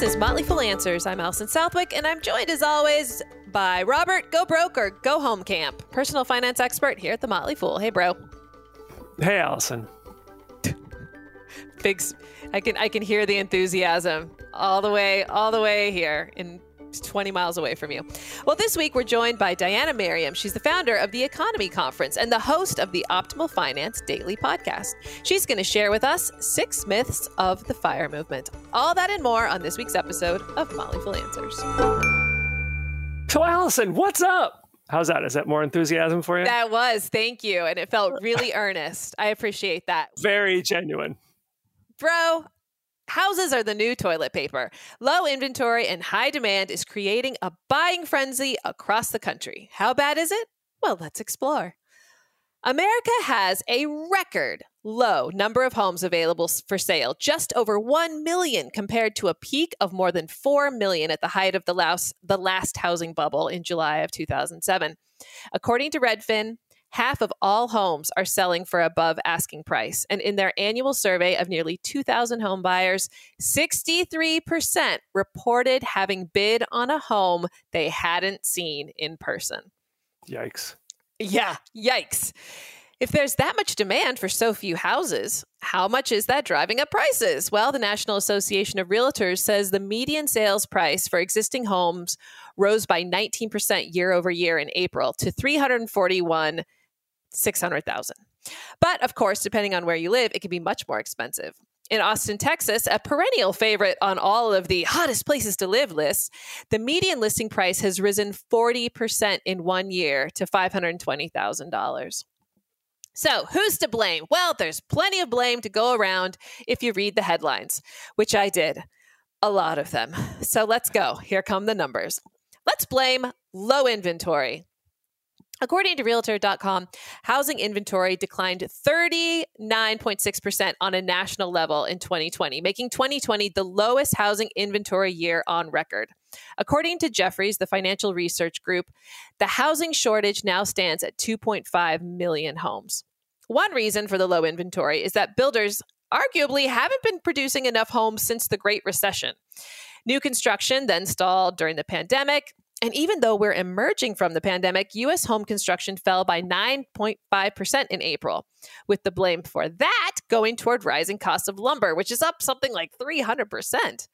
This is Motley Fool Answers. I'm Allison Southwick, and I'm joined as always by Robert Go Broke or Go Home Camp, personal finance expert here at the Motley Fool. Hey, bro. Hey, Allison. Big, I can I can hear the enthusiasm all the way all the way here in 20 miles away from you. Well, this week we're joined by Diana Merriam. She's the founder of the EconoMe Conference and the host of the Optimal Finance Daily podcast. She's going to share with us six myths of the FIRE movement. All that and more on this week's episode of Motley Fool Answers. So, Allison, what's up? How's that? Is that more enthusiasm for you? That was. Thank you. And it felt really earnest. I appreciate that. Very genuine. Bro, Houses are the new toilet paper. Low inventory and high demand is creating a buying frenzy across the country. How bad is it? Well, let's explore. America has a record low number of homes available for sale, just over 1 million compared to a peak of more than 4 million at the height of the last, the last housing bubble in July of 2007. According to Redfin, half of all homes are selling for above asking price. And in their annual survey of nearly 2,000 home buyers, 63% reported having bid on a home they hadn't seen in person. Yikes. Yeah, yikes. If there's that much demand for so few houses, how much is that driving up prices? Well, the National Association of Realtors says the median sales price for existing homes rose by 19% year over year in April to 341 600,000. But of course, depending on where you live, it can be much more expensive. In Austin, Texas, a perennial favorite on all of the hottest places to live lists, the median listing price has risen 40% in one year to $520,000. So, who's to blame? Well, there's plenty of blame to go around if you read the headlines, which I did. A lot of them. So, let's go. Here come the numbers. Let's blame low inventory. According to Realtor.com, housing inventory declined 39.6% on a national level in 2020, making 2020 the lowest housing inventory year on record. According to Jefferies, the financial research group, the housing shortage now stands at 2.5 million homes. One reason for the low inventory is that builders arguably haven't been producing enough homes since the Great Recession. New construction then stalled during the pandemic, and even though we're emerging from the pandemic, US home construction fell by 9.5% in April, with the blame for that going toward rising costs of lumber, which is up something like 300%.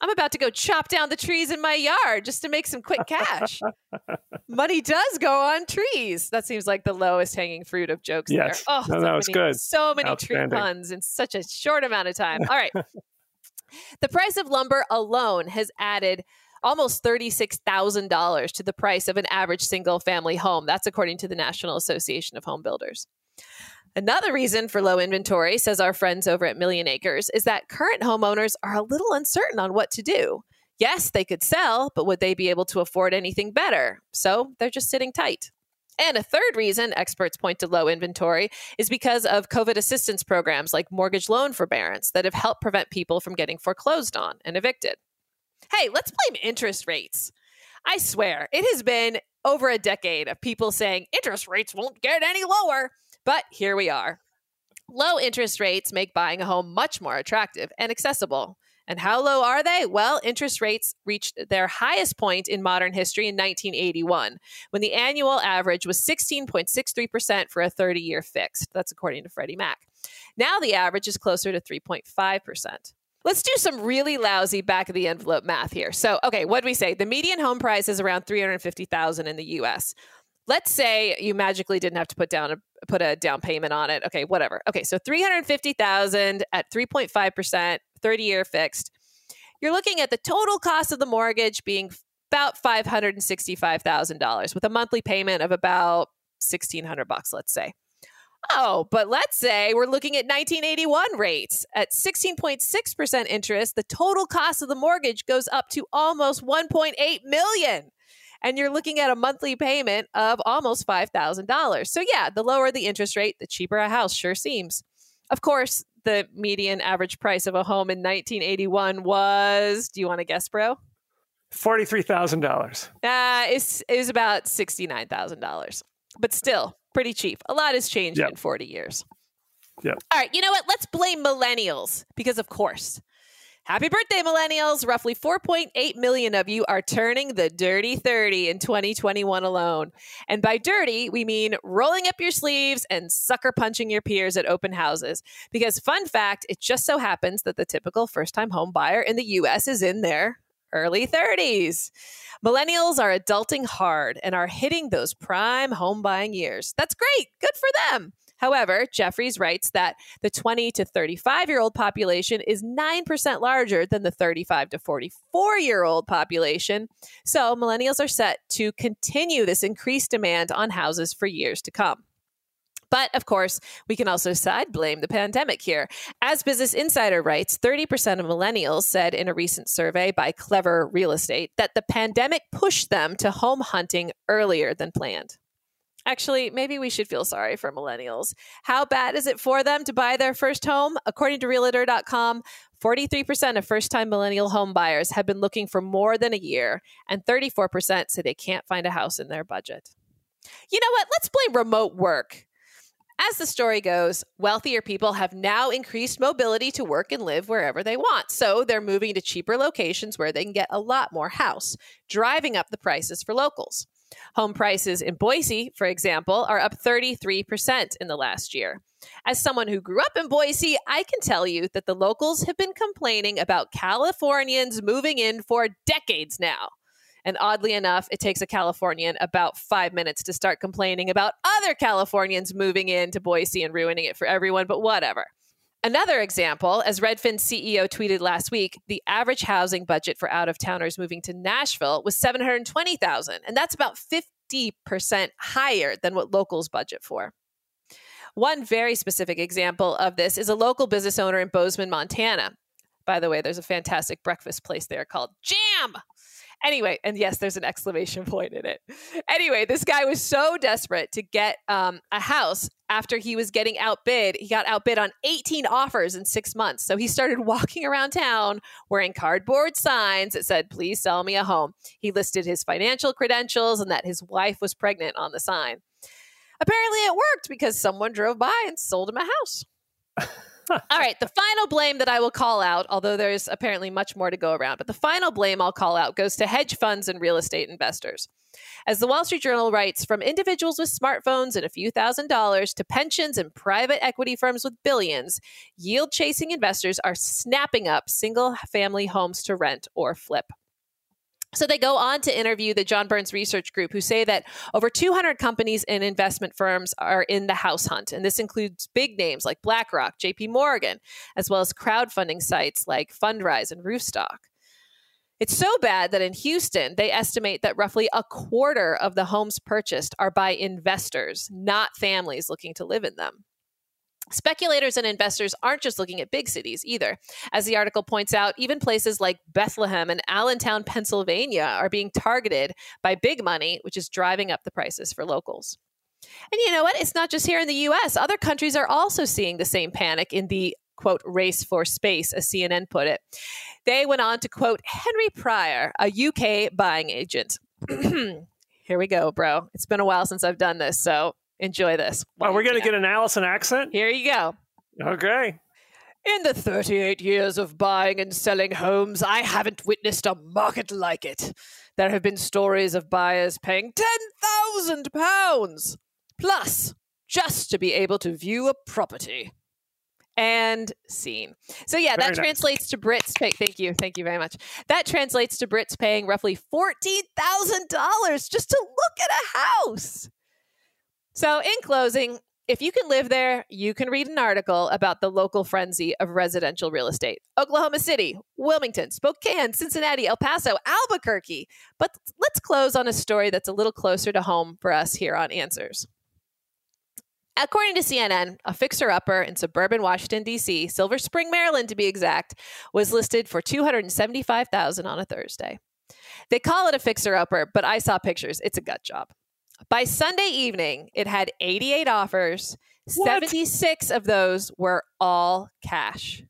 I'm about to go chop down the trees in my yard just to make some quick cash. Money does go on trees. That seems like the lowest hanging fruit of jokes yes. there. Oh, no, that was good. So many tree puns in such a short amount of time. All right. the price of lumber alone has added almost $36,000 to the price of an average single family home. That's according to the National Association of Home Builders. Another reason for low inventory, says our friends over at Million Acres, is that current homeowners are a little uncertain on what to do. Yes, they could sell, but would they be able to afford anything better? So they're just sitting tight. And a third reason experts point to low inventory is because of COVID assistance programs like mortgage loan forbearance that have helped prevent people from getting foreclosed on and evicted. Hey, let's blame interest rates. I swear, it has been over a decade of people saying interest rates won't get any lower. But here we are. Low interest rates make buying a home much more attractive and accessible. And how low are they? Well, interest rates reached their highest point in modern history in 1981, when the annual average was 16.63% for a 30 year fixed. That's according to Freddie Mac. Now the average is closer to 3.5%. Let's do some really lousy back of the envelope math here. So, okay, what do we say? The median home price is around 350,000 in the US. Let's say you magically didn't have to put down a put a down payment on it. Okay, whatever. Okay, so 350,000 at 3.5%, 30 year fixed. You're looking at the total cost of the mortgage being about $565,000 with a monthly payment of about 1600 bucks, let's say. Oh, but let's say we're looking at 1981 rates. At 16.6% interest, the total cost of the mortgage goes up to almost 1.8 million. And you're looking at a monthly payment of almost $5,000. So yeah, the lower the interest rate, the cheaper a house sure seems. Of course, the median average price of a home in 1981 was, do you want to guess, bro? $43,000. Uh, it's, it was about $69,000. But still, pretty cheap. A lot has changed yep. in 40 years. Yeah. All right. You know what? Let's blame millennials because, of course, Happy birthday, millennials. Roughly 4.8 million of you are turning the dirty 30 in 2021 alone. And by dirty, we mean rolling up your sleeves and sucker punching your peers at open houses. Because, fun fact, it just so happens that the typical first time home buyer in the US is in their early 30s. Millennials are adulting hard and are hitting those prime home buying years. That's great. Good for them. However, Jefferies writes that the 20 to 35 year old population is 9% larger than the 35 to 44 year old population. So millennials are set to continue this increased demand on houses for years to come. But of course, we can also side blame the pandemic here. As Business Insider writes, 30% of millennials said in a recent survey by Clever Real Estate that the pandemic pushed them to home hunting earlier than planned. Actually, maybe we should feel sorry for millennials. How bad is it for them to buy their first home? According to realtor.com, 43% of first time millennial home buyers have been looking for more than a year, and 34% say they can't find a house in their budget. You know what? Let's blame remote work. As the story goes, wealthier people have now increased mobility to work and live wherever they want. So they're moving to cheaper locations where they can get a lot more house, driving up the prices for locals. Home prices in Boise, for example, are up 33% in the last year. As someone who grew up in Boise, I can tell you that the locals have been complaining about Californians moving in for decades now. And oddly enough, it takes a Californian about five minutes to start complaining about other Californians moving into Boise and ruining it for everyone, but whatever. Another example, as Redfin's CEO tweeted last week, the average housing budget for out of towners moving to Nashville was 720,000, and that's about 50% higher than what locals budget for. One very specific example of this is a local business owner in Bozeman, Montana. By the way, there's a fantastic breakfast place there called Jam. Anyway, and yes, there's an exclamation point in it. Anyway, this guy was so desperate to get um, a house after he was getting outbid. He got outbid on 18 offers in six months. So he started walking around town wearing cardboard signs that said, Please sell me a home. He listed his financial credentials and that his wife was pregnant on the sign. Apparently, it worked because someone drove by and sold him a house. All right, the final blame that I will call out, although there's apparently much more to go around, but the final blame I'll call out goes to hedge funds and real estate investors. As the Wall Street Journal writes, from individuals with smartphones and a few thousand dollars to pensions and private equity firms with billions, yield chasing investors are snapping up single family homes to rent or flip. So they go on to interview the John Burns Research Group, who say that over 200 companies and investment firms are in the house hunt. And this includes big names like BlackRock, JP Morgan, as well as crowdfunding sites like Fundrise and Roofstock. It's so bad that in Houston, they estimate that roughly a quarter of the homes purchased are by investors, not families looking to live in them. Speculators and investors aren't just looking at big cities either. As the article points out, even places like Bethlehem and Allentown, Pennsylvania are being targeted by big money, which is driving up the prices for locals. And you know what? It's not just here in the US. Other countries are also seeing the same panic in the quote race for space, as CNN put it. They went on to quote Henry Pryor, a UK buying agent. here we go, bro. It's been a while since I've done this, so Enjoy this. Are we going to get an Allison accent? Here you go. Okay. In the 38 years of buying and selling homes, I haven't witnessed a market like it. There have been stories of buyers paying £10,000 plus just to be able to view a property. And scene. So yeah, very that nice. translates to Brits pay. Thank you, thank you very much. That translates to Brits paying roughly fourteen thousand dollars just to look at a house. So, in closing, if you can live there, you can read an article about the local frenzy of residential real estate. Oklahoma City, Wilmington, Spokane, Cincinnati, El Paso, Albuquerque. But let's close on a story that's a little closer to home for us here on Answers. According to CNN, a fixer upper in suburban Washington D.C., Silver Spring, Maryland to be exact, was listed for 275,000 on a Thursday. They call it a fixer upper, but I saw pictures. It's a gut job. By Sunday evening, it had 88 offers. What? 76 of those were all cash.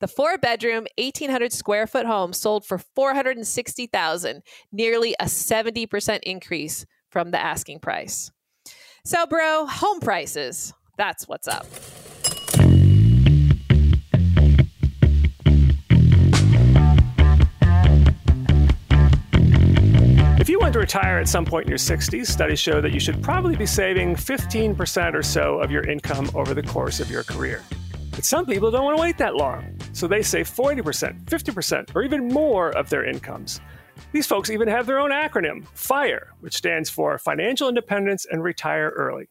The four bedroom, 1800 square foot home sold for 460,000, nearly a 70% increase from the asking price. So, bro, home prices, that's what's up. Retire at some point in your 60s, studies show that you should probably be saving 15% or so of your income over the course of your career. But some people don't want to wait that long, so they save 40%, 50%, or even more of their incomes. These folks even have their own acronym, FIRE, which stands for Financial Independence and Retire Early.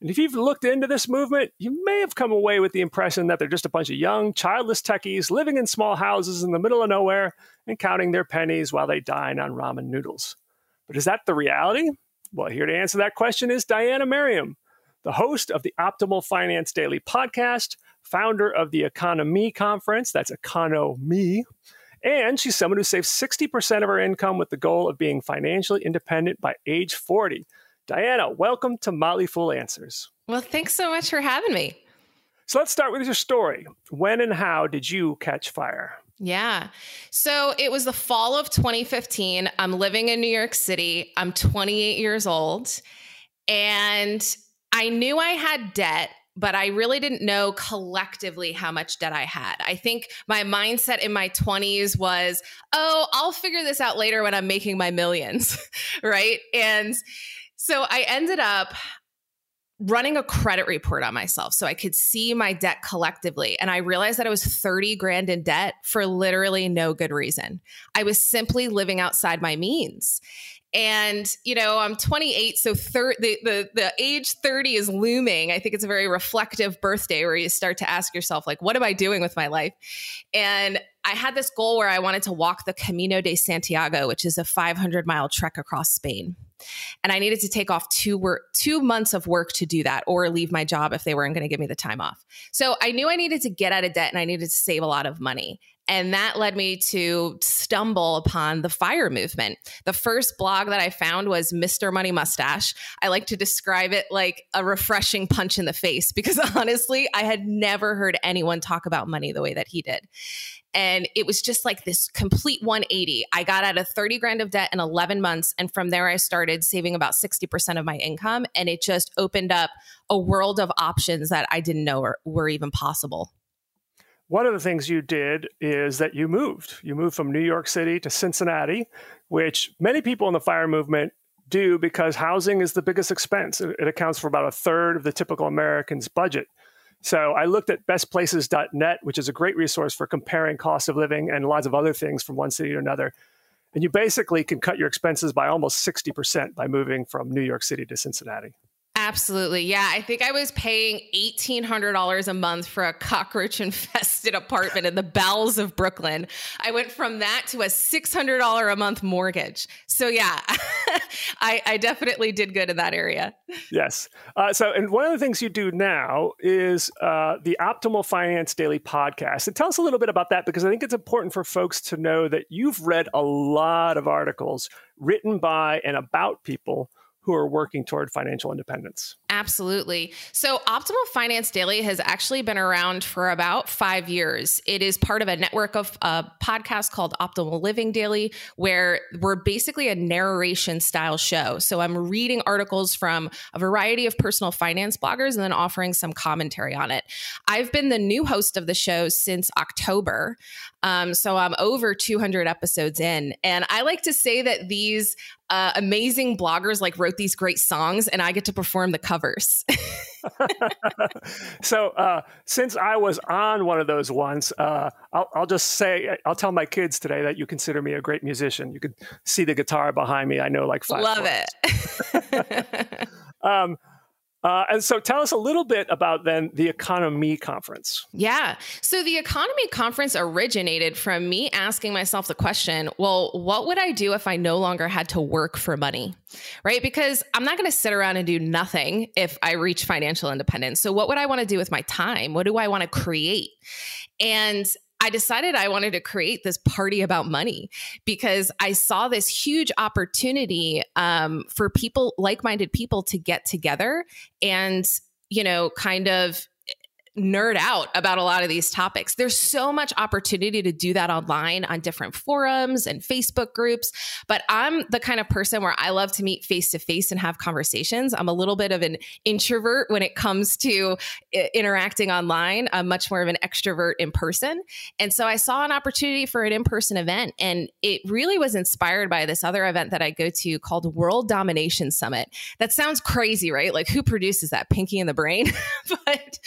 And if you've looked into this movement, you may have come away with the impression that they're just a bunch of young, childless techies living in small houses in the middle of nowhere and counting their pennies while they dine on ramen noodles. But is that the reality? Well, here to answer that question is Diana Merriam, the host of the Optimal Finance Daily podcast, founder of the EconoMe Conference, that's EconoMe, and she's someone who saves 60% of her income with the goal of being financially independent by age 40. Diana, welcome to Motley Fool Answers. Well, thanks so much for having me. So let's start with your story. When and how did you catch fire? Yeah. So it was the fall of 2015. I'm living in New York City. I'm 28 years old. And I knew I had debt, but I really didn't know collectively how much debt I had. I think my mindset in my 20s was, oh, I'll figure this out later when I'm making my millions. right. And so I ended up running a credit report on myself so I could see my debt collectively. And I realized that I was 30 grand in debt for literally no good reason. I was simply living outside my means. And, you know, I'm 28, so thir- the, the, the age 30 is looming. I think it's a very reflective birthday where you start to ask yourself, like, what am I doing with my life? And I had this goal where I wanted to walk the Camino de Santiago, which is a 500 mile trek across Spain and I needed to take off two work two months of work to do that or leave my job if they weren't going to give me the time off. So I knew I needed to get out of debt and I needed to save a lot of money. And that led me to stumble upon the fire movement. The first blog that I found was Mr. Money Mustache. I like to describe it like a refreshing punch in the face because honestly, I had never heard anyone talk about money the way that he did. And it was just like this complete 180. I got out of 30 grand of debt in 11 months. And from there, I started saving about 60% of my income. And it just opened up a world of options that I didn't know were, were even possible. One of the things you did is that you moved. You moved from New York City to Cincinnati, which many people in the fire movement do because housing is the biggest expense. It accounts for about a third of the typical American's budget. So I looked at bestplaces.net, which is a great resource for comparing cost of living and lots of other things from one city to another. And you basically can cut your expenses by almost 60% by moving from New York City to Cincinnati. Absolutely. Yeah. I think I was paying $1,800 a month for a cockroach infested apartment in the bowels of Brooklyn. I went from that to a $600 a month mortgage. So, yeah, I, I, definitely did good in that area. Yes. Uh, so, and one of the things you do now is uh, the Optimal Finance Daily podcast. And tell us a little bit about that because I think it's important for folks to know that you've read a lot of articles written by and about people who are working toward financial independence. Absolutely. So, Optimal Finance Daily has actually been around for about five years. It is part of a network of uh, podcasts called Optimal Living Daily, where we're basically a narration style show. So, I'm reading articles from a variety of personal finance bloggers and then offering some commentary on it. I've been the new host of the show since October. Um, so, I'm over 200 episodes in. And I like to say that these uh, amazing bloggers like wrote these great songs, and I get to perform the covers. so uh, since I was on one of those ones, uh, I'll, I'll, just say I'll tell my kids today that you consider me a great musician. You could see the guitar behind me. I know like five. Love it. um, uh, and so tell us a little bit about then the EconoMe Conference. Yeah. So the EconoMe Conference originated from me asking myself the question well, what would I do if I no longer had to work for money? Right? Because I'm not going to sit around and do nothing if I reach financial independence. So, what would I want to do with my time? What do I want to create? And I decided I wanted to create this party about money because I saw this huge opportunity um, for people, like minded people, to get together and, you know, kind of nerd out about a lot of these topics. There's so much opportunity to do that online on different forums and Facebook groups. But I'm the kind of person where I love to meet face to face and have conversations. I'm a little bit of an introvert when it comes to I- interacting online. I'm much more of an extrovert in person. And so I saw an opportunity for an in person event. And it really was inspired by this other event that I go to called World Domination Summit. That sounds crazy, right? Like who produces that? Pinky in the brain? but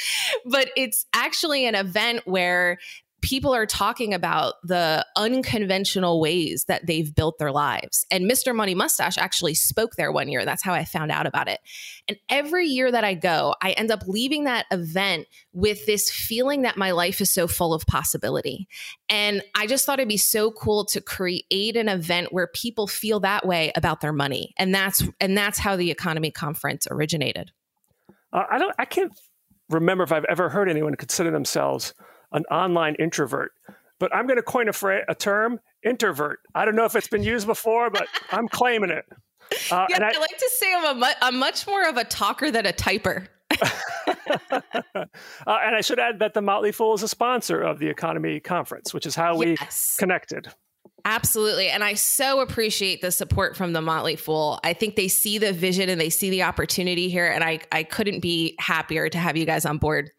but it's actually an event where people are talking about the unconventional ways that they've built their lives. And Mr. Money Mustache actually spoke there one year. That's how I found out about it. And every year that I go, I end up leaving that event with this feeling that my life is so full of possibility. And I just thought it'd be so cool to create an event where people feel that way about their money. And that's and that's how the EconoMe Conference originated. Uh, I don't. I can't remember if I've ever heard anyone consider themselves an online introvert. But I'm going to coin a, fra- a term, introvert. I don't know if it's been used before, but I'm claiming it. Uh, yeah, I, I, like to say I'm a, mu- I'm much more of a talker than a typer. uh, and I should add that the Motley Fool is a sponsor of the EconoMe Conference, which is how we yes. connected. Absolutely. And I so appreciate the support from the Motley Fool. I think they see the vision and they see the opportunity here. And I, I couldn't be happier to have you guys on board.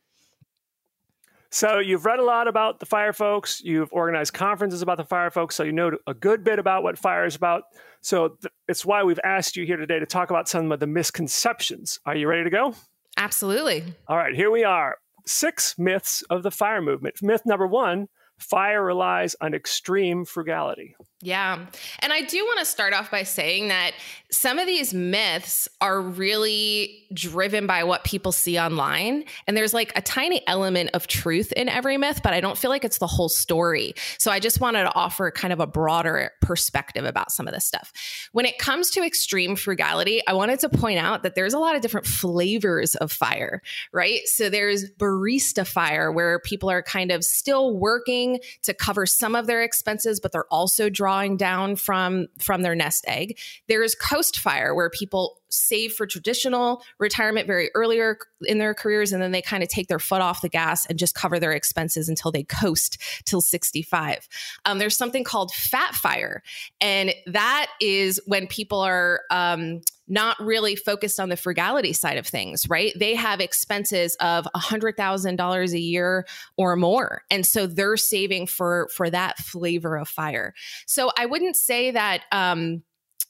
So you've read a lot about the fire folks. You've organized conferences about the fire folks. So you know a good bit about what fire is about. So th- it's why we've asked you here today to talk about some of the misconceptions. Are you ready to go? Absolutely. All right, here we are. Six myths of the fire movement. Myth number one fire relies on extreme frugality. Yeah. And I do want to start off by saying that some of these myths are really driven by what people see online. And there's like a tiny element of truth in every myth, but I don't feel like it's the whole story. So I just wanted to offer kind of a broader perspective about some of this stuff. When it comes to extreme frugality, I wanted to point out that there's a lot of different flavors of fire, right? So there's barista fire, where people are kind of still working to cover some of their expenses, but they're also drawing down from from their nest egg. There is coast fire where people save for traditional retirement very earlier in their careers and then they kind of take their foot off the gas and just cover their expenses until they coast till 65 um, there's something called fat fire and that is when people are um, not really focused on the frugality side of things, right? They have expenses of $100,000 a year or more. And so they're saving for for that flavor of fire. So I wouldn't say that um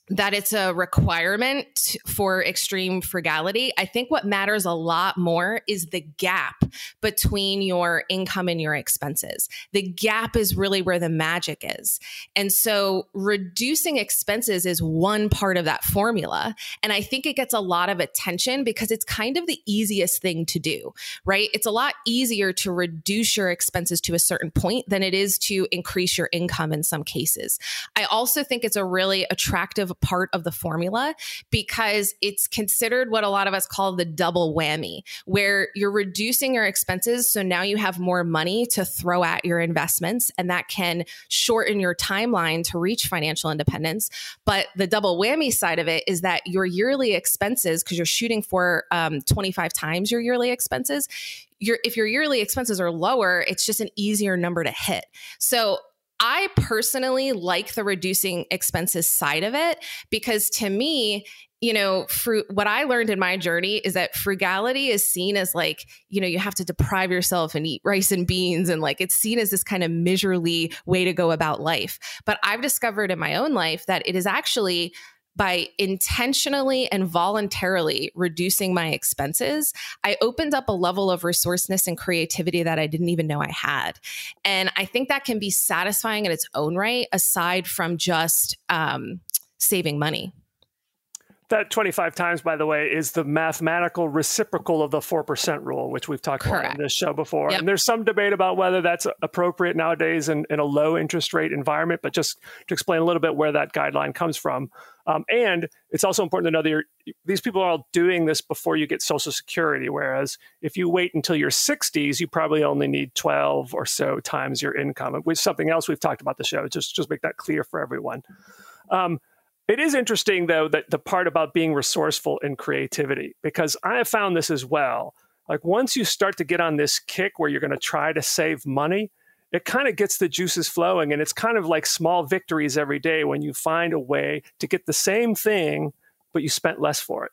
that it's a requirement for extreme frugality. I think what matters a lot more is the gap between your income and your expenses. The gap is really where the magic is. And so reducing expenses is one part of that formula. And I think it gets a lot of attention because it's kind of the easiest thing to do, right? It's a lot easier to reduce your expenses to a certain point than it is to increase your income in some cases. I also think it's a really attractive part of the formula because it's considered what a lot of us call the double whammy, where you're reducing your expenses. So now you have more money to throw at your investments, and that can shorten your timeline to reach financial independence. But the double whammy side of it is that your yearly expenses, because you're shooting for um, 25 times your yearly expenses, your if your yearly expenses are lower, it's just an easier number to hit. So I personally like the reducing expenses side of it because to me, you know, what I learned in my journey is that frugality is seen as like, you know, you have to deprive yourself and eat rice and beans. And like, it's seen as this kind of miserly way to go about life. But I've discovered in my own life that it is actually by intentionally and voluntarily reducing my expenses, I opened up a level of resourceness and creativity that I didn't even know I had. And I think that can be satisfying in its own right, aside from just um, saving money. That 25 times, by the way, is the mathematical reciprocal of the 4% rule, which we've talked Correct. about in this show before. Yep. And there's some debate about whether that's appropriate nowadays in, in, a low interest rate environment, but just to explain a little bit where that guideline comes from. Um, and it's also important to know that these people are all doing this before you get Social Security, whereas if you wait until your 60s, you probably only need 12 or so times your income, which is something else we've talked about the show. Just, just make that clear for everyone. Um, it is interesting, though, that the part about being resourceful and creativity, because I have found this as well, like once you start to get on this kick where you're going to try to save money, it kind of gets the juices flowing. And it's kind of like small victories every day when you find a way to get the same thing, but you spent less for it.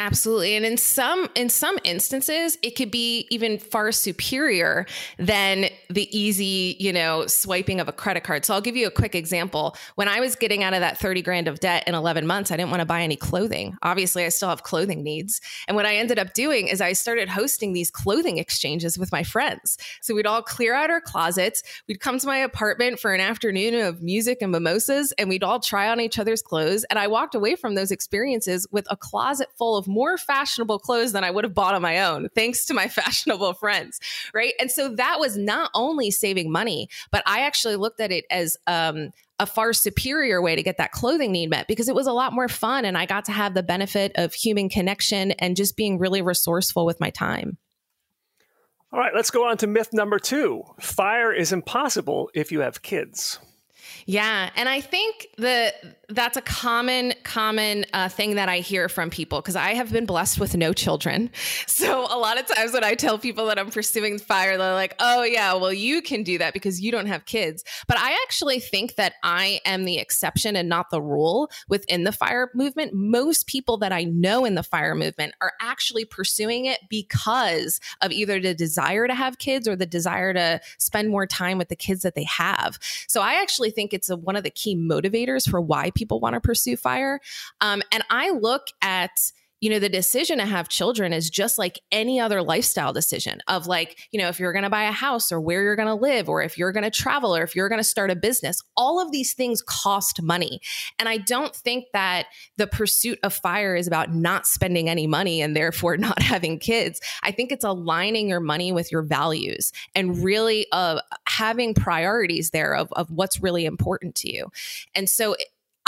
Absolutely. And in some in some instances it could be even far superior than the easy, you know, swiping of a credit card. So I'll give you a quick example. When I was getting out of that 30 grand of debt in 11 months, I didn't want to buy any clothing. Obviously, I still have clothing needs. And what I ended up doing is I started hosting these clothing exchanges with my friends. So we'd all clear out our closets, we'd come to my apartment for an afternoon of music and mimosas and we'd all try on each other's clothes and I walked away from those experiences with a closet full of more fashionable clothes than I would have bought on my own, thanks to my fashionable friends. Right. And so that was not only saving money, but I actually looked at it as, um, a far superior way to get that clothing need met because it was a lot more fun and I got to have the benefit of human connection and just being really resourceful with my time. All right, let's go on to myth number two. Fire is impossible if you have kids. Yeah, and I think that that's a common common uh, thing that I hear from people because I have been blessed with no children. So a lot of times when I tell people that I'm pursuing fire, they're like, "Oh yeah, well you can do that because you don't have kids." But I actually think that I am the exception and not the rule within the fire movement. Most people that I know in the fire movement are actually pursuing it because of either the desire to have kids or the desire to spend more time with the kids that they have. So I actually think it's a, one of the key motivators for why people want to pursue fire. Um, and I look at you know the decision to have children is just like any other lifestyle decision of like you know if you're going to buy a house or where you're going to live or if you're going to travel or if you're going to start a business all of these things cost money. And i don't think that the pursuit of fire is about not spending any money and therefore not having kids. I think it's aligning your money with your values and really uh, having priorities there of, of what's really important to you. And so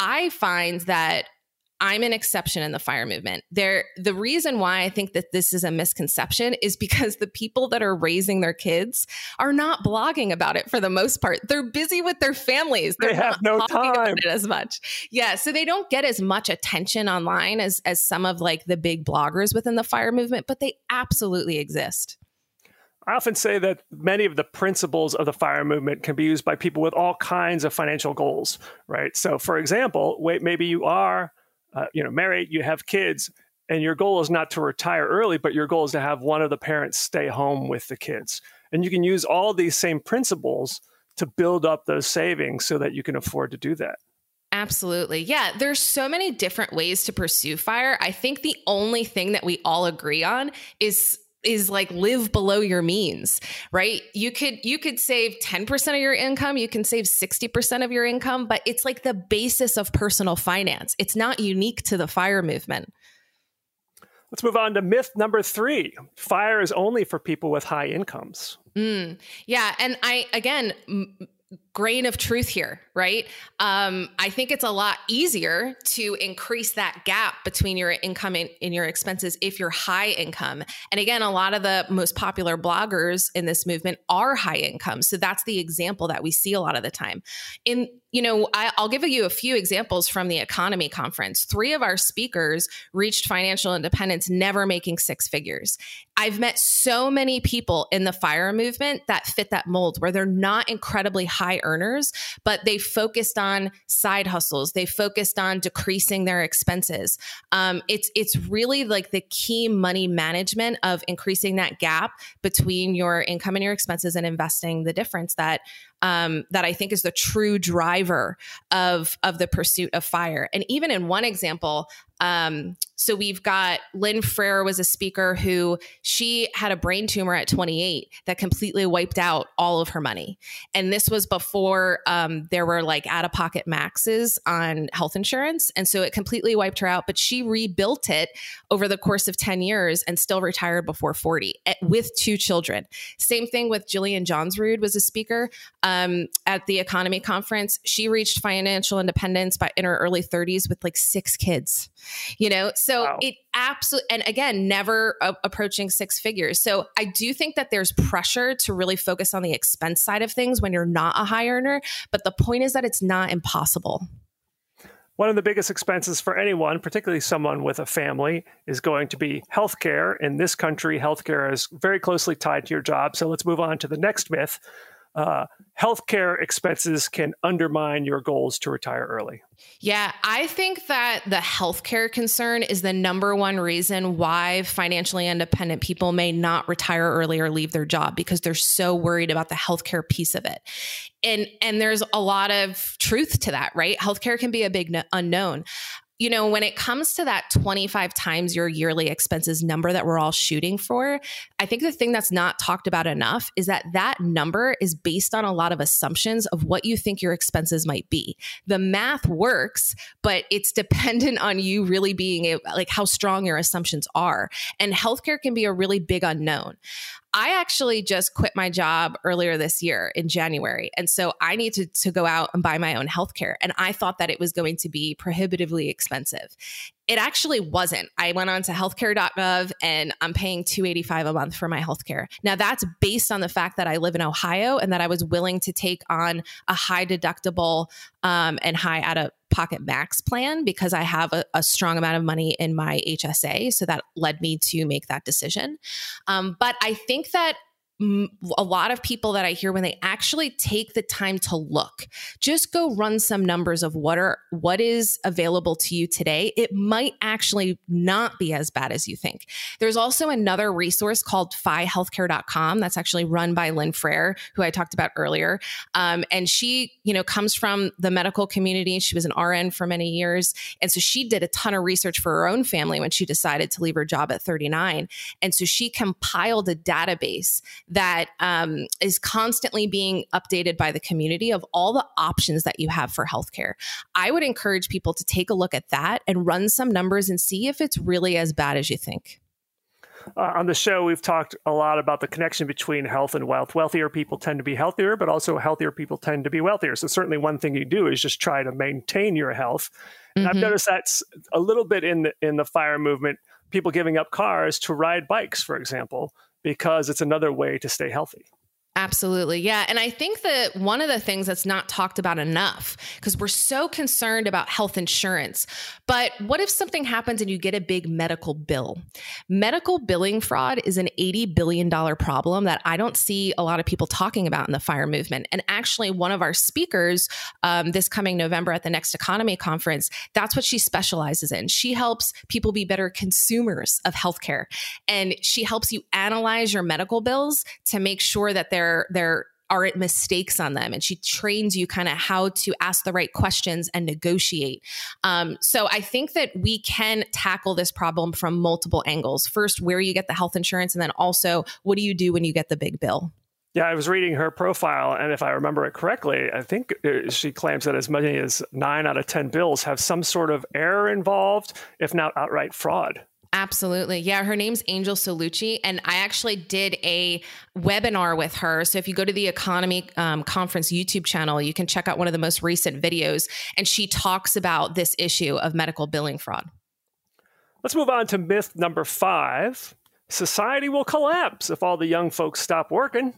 i find that I'm an exception in the fire movement. There the reason why I think that this is a misconception is because the people that are raising their kids are not blogging about it for the most part. They're busy with their families. They're they have no time as much. Yeah, so they don't get as much attention online as as some of like the big bloggers within the fire movement, but they absolutely exist. I often say that many of the principles of the fire movement can be used by people with all kinds of financial goals, right? So, for example, wait, maybe you are uh, you know, married, you have kids, and your goal is not to retire early, but your goal is to have one of the parents stay home with the kids. And you can use all these same principles to build up those savings so that you can afford to do that. Absolutely. Yeah, there's so many different ways to pursue fire. I think the only thing that we all agree on is is like live below your means right? You could you could save 10% of your income you can save 60% of your income but it's like the basis of personal finance. It's not unique to the fire movement. Let's move on to myth number three. Fire is only for people with high incomes. Mm, yeah and i again m- grain of truth here, right? Um, I think it's a lot easier to increase that gap between your income and, and, your expenses if you're high income. And again, a lot of the most popular bloggers in this movement are high income. So that's the example that we see a lot of the time. In you know, I, will give you a few examples from the EconoMe Conference. Three of our speakers reached financial independence never making six figures. I've met so many people in the fire movement that fit that mold where they're not incredibly high earners, but they focused on side hustles. They focused on decreasing their expenses. Um, it's it's really like the key money management of increasing that gap between your income and your expenses and investing the difference that um, that I think is the true driver of of the pursuit of fire. And even in one example, um, so we've got Lynn Frere was a speaker who she had a brain tumor at 28 that completely wiped out all of her money. And this was before um, there were like out of pocket maxes on health insurance. And so it completely wiped her out, but she rebuilt it over the course of 10 years and still retired before 40 at, with two children. Same thing with Jillian Johnsrud was a speaker um, at the EconoMe Conference. She reached financial independence by in her early 30s with like six kids you know so wow. it absolutely and again never a- approaching six figures so i do think that there's pressure to really focus on the expense side of things when you're not a high earner but the point is that it's not impossible One of the biggest expenses for anyone, particularly someone with a family, is going to be healthcare. In this country, healthcare is very closely tied to your job. So let's move on to the next myth uh, healthcare expenses can undermine your goals to retire early. Yeah, I think that the healthcare concern is the number one reason why financially independent people may not retire early or leave their job because they're so worried about the healthcare piece of it. And and there's a lot of truth to that, right? Healthcare can be a big no- unknown you know, when it comes to that 25 times your yearly expenses number that we're all shooting for, I think the thing that's not talked about enough is that that number is based on a lot of assumptions of what you think your expenses might be. The math works, but it's dependent on you really being like how strong your assumptions are. And healthcare can be a really big unknown. I actually just quit my job earlier this year in January. And so I need to, to go out and buy my own healthcare. And I thought that it was going to be prohibitively expensive. It actually wasn't. I went on to healthcare.gov and I'm paying 285 a month for my healthcare. Now that's based on the fact that I live in Ohio and that I was willing to take on a high deductible um, and high out of pocket max plan because I have a, a, strong amount of money in my HSA. So that led me to make that decision. Um, but I think that a lot of people that I hear when they actually take the time to look, just go run some numbers of what are what is available to you today. It might actually not be as bad as you think. There's also another resource called FiHealthcare.com that's actually run by Lynn Frere, who I talked about earlier, um, and she, you know, comes from the medical community. She was an RN for many years, and so she did a ton of research for her own family when she decided to leave her job at 39, and so she compiled a database that um, is constantly being updated by the community of all the options that you have for healthcare. I would encourage people to take a look at that and run some numbers and see if it's really as bad as you think. Uh, on the show, we've talked a lot about the connection between health and wealth. Wealthier people tend to be healthier, but also healthier people tend to be wealthier. So, certainly, one thing you do is just try to maintain your health. Mm-hmm. I've noticed that's a little bit in the, in the fire movement. People giving up cars to ride bikes, for example, because it's another way to stay healthy. Absolutely. Yeah. And I think that one of the things that's not talked about enough, because we're so concerned about health insurance, but what if something happens and you get a big medical bill? Medical billing fraud is an $80 billion problem that I don't see a lot of people talking about in the fire movement. And actually, one of our speakers um, this coming November at the Next EconoMe Conference, that's what she specializes in. She helps people be better consumers of healthcare. And she helps you analyze your medical bills to make sure that they're there aren't mistakes on them. And she trains you kind of how to ask the right questions and negotiate. Um, so i think that we can tackle this problem from multiple angles. First where you get the health insurance and then also what do you do when you get the big bill? Yeah, I was reading her profile, and if I remember it correctly, I think uh, she claims that as many as nine out of 10 bills have some sort of error involved, if not outright fraud. Absolutely. Yeah. Her name's Angel Solucci. And I actually did a webinar with her. So if you go to the EconoMe um, Conference YouTube channel, you can check out one of the most recent videos. And she talks about this issue of medical billing fraud. Let's move on to myth number five society will collapse if all the young folks stop working.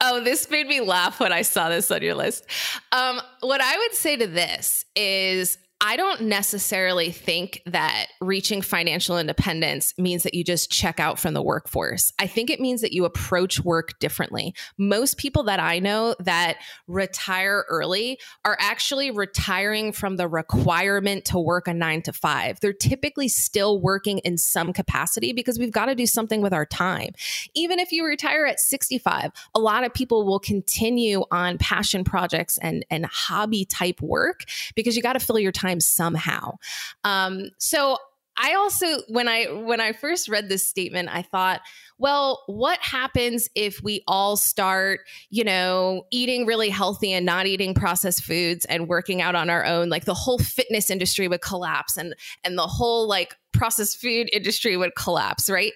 Oh, this made me laugh when I saw this on your list. Um, what I would say to this is I don't necessarily think that reaching financial independence means that you just check out from the workforce. I think it means that you approach work differently. Most people that I know that retire early are actually retiring from the requirement to work a nine to five. They're typically still working in some capacity because we've got to do something with our time. Even if you retire at 65, a lot of people will continue on passion projects and, and hobby type work because you got to fill your time time somehow. Um, so I also when I when I first read this statement, I thought, well, what happens if we all start, you know, eating really healthy and not eating processed foods and working out on our own? Like the whole fitness industry would collapse and and the whole like processed food industry would collapse, right?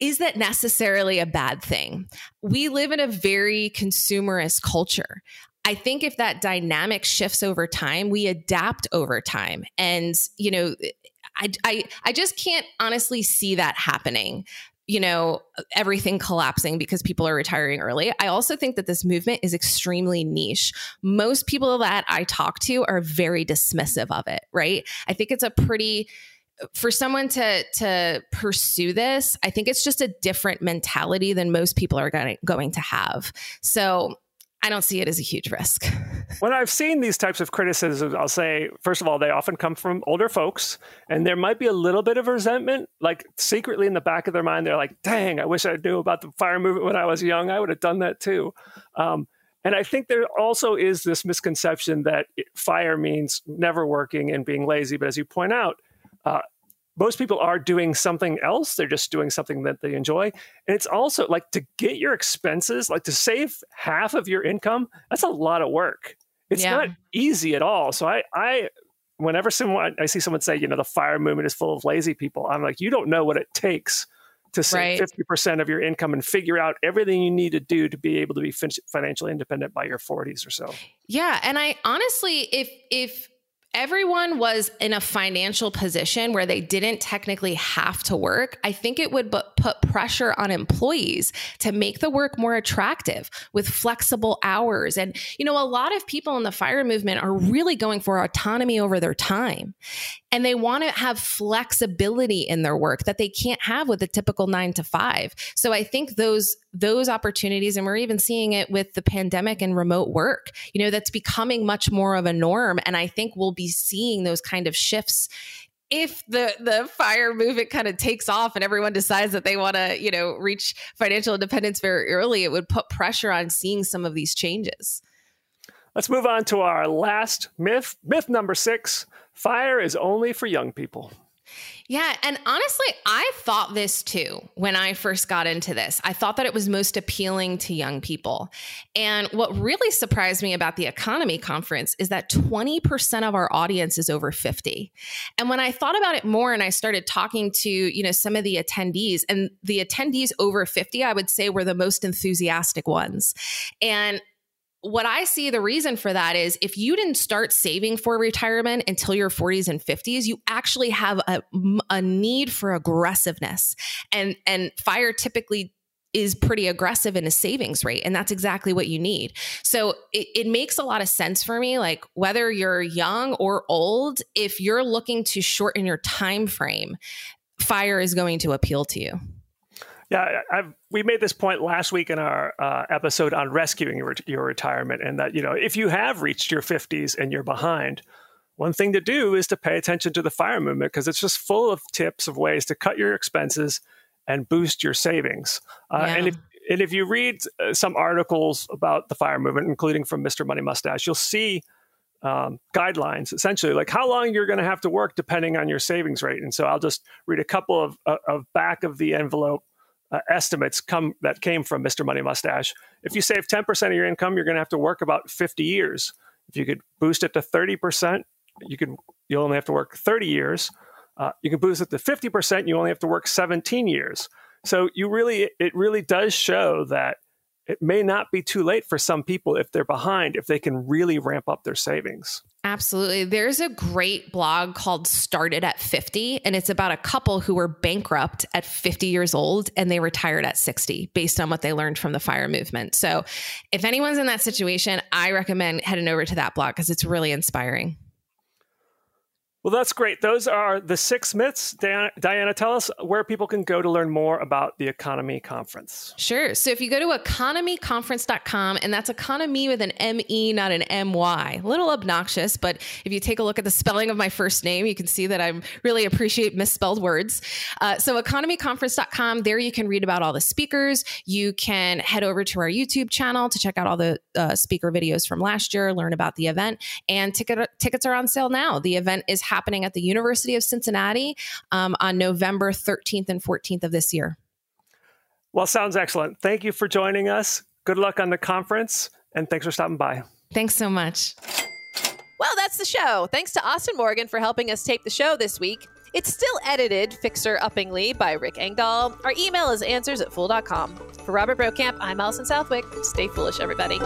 Is that necessarily a bad thing? We live in a very consumerist culture. I think if that dynamic shifts over time, we adapt over time. And, you know, I, I, I just can't honestly see that happening you know, everything collapsing because people are retiring early. I also think that this movement is extremely niche. Most people that I talk to are very dismissive of it, right? I think it's a pretty for someone to to pursue this, I think it's just a different mentality than most people are going going to have. So I don't see it as a huge risk. when I've seen these types of criticisms, I'll say, first of all, they often come from older folks, and there might be a little bit of resentment. Like secretly in the back of their mind, they're like, dang, I wish I knew about the fire movement when I was young. I would have done that too. Um, and I think there also is this misconception that fire means never working and being lazy. But as you point out, uh, most people are doing something else. They're just doing something that they enjoy. And it's also like to get your expenses, like to save half of your income, that's a lot of work. It's yeah. not easy at all. So I, I, whenever someone I see someone say, you know, the fire movement is full of lazy people, I'm like, you don't know what it takes to save right. 50% of your income and figure out everything you need to do to be able to be financially independent by your 40s or so. Yeah, and I honestly if if everyone was in a financial position where they didn't technically have to work, I think it would put pressure on employees to make the work more attractive with flexible hours. And, you know, a lot of people in the fire movement are really going for autonomy over their time and they want to have flexibility in their work that they can't have with a typical 9 to 5. So I think those those opportunities and we're even seeing it with the pandemic and remote work. You know, that's becoming much more of a norm and I think we'll be seeing those kind of shifts if the the fire movement kind of takes off and everyone decides that they want to you know reach financial independence very early it would put pressure on seeing some of these changes let's move on to our last myth myth number six Fire is only for young people. Yeah. And honestly, I thought this too when I first got into this. I thought that it was most appealing to young people. And what really surprised me about the EconoMe Conference is that 20% of our audience is over 50. And when I thought about it more and I started talking to, you know, some of the attendees and the attendees over 50, I would say were the most enthusiastic ones. And what I see the reason for that is if you didn't start saving for retirement until your 40s and 50s, you actually have a, a need for aggressiveness. And and fire typically is pretty aggressive in a savings rate and that's exactly what you need so it, it, makes a lot of sense for me like whether you're young or old if you're looking to shorten your time frame fire is going to appeal to you yeah, I've, we made this point last week in our uh, episode on rescuing your, your retirement, and that you know if you have reached your 50s and you're behind, one thing to do is to pay attention to the fire movement because it's just full of tips of ways to cut your expenses and boost your savings. Uh, yeah. And if and if you read uh, some articles about the fire movement, including from Mr. Money Mustache, you'll see um, guidelines essentially like how long you're going to have to work depending on your savings rate. And so I'll just read a couple of, uh, of back of the envelope uh, estimates come that came from Mr. Money Mustache. If you save 10% of your income, you're going to have to work about 50 years. If you could boost it to 30%, you could you only have to work 30 years. Uh, you can boost it to 50%, you only have to work 17 years. So you really it really does show that it may not be too late for some people if they're behind, if they can really ramp up their savings. Absolutely. There's a great blog called Started at 50, and it's about a couple who were bankrupt at 50 years old and they retired at 60 based on what they learned from the fire movement. So, if anyone's in that situation, I recommend heading over to that blog because it's really inspiring. Well, that's great. Those are the six myths. Diania, Diania, tell us where people can go to learn more about the EconoMe Conference. Sure. So if you go to economeconference.com, and that's economy with an M-E, not an M-Y. A little obnoxious, but if you take a look at the spelling of my first name, you can see that I really appreciate misspelled words. Uh, so economeconference.com, there you can read about all the speakers. You can head over to our YouTube channel to check out all the uh, speaker videos from last year, learn about the event, and ticket, tickets are on sale now. The event is happening at the University of Cincinnati um, on November 13th and 14th of this year. Well, sounds excellent. Thank you for joining us. Good luck on the conference, and thanks for stopping by. Thanks so much. Well, that's the show. Thanks to Austin Morgan for helping us tape the show this week. It's still edited, fixer uppingly, by Rick Engdahl. Our email is answers at fool.com. For Robert Brokamp, I'm Allison Southwick. Stay foolish, everybody.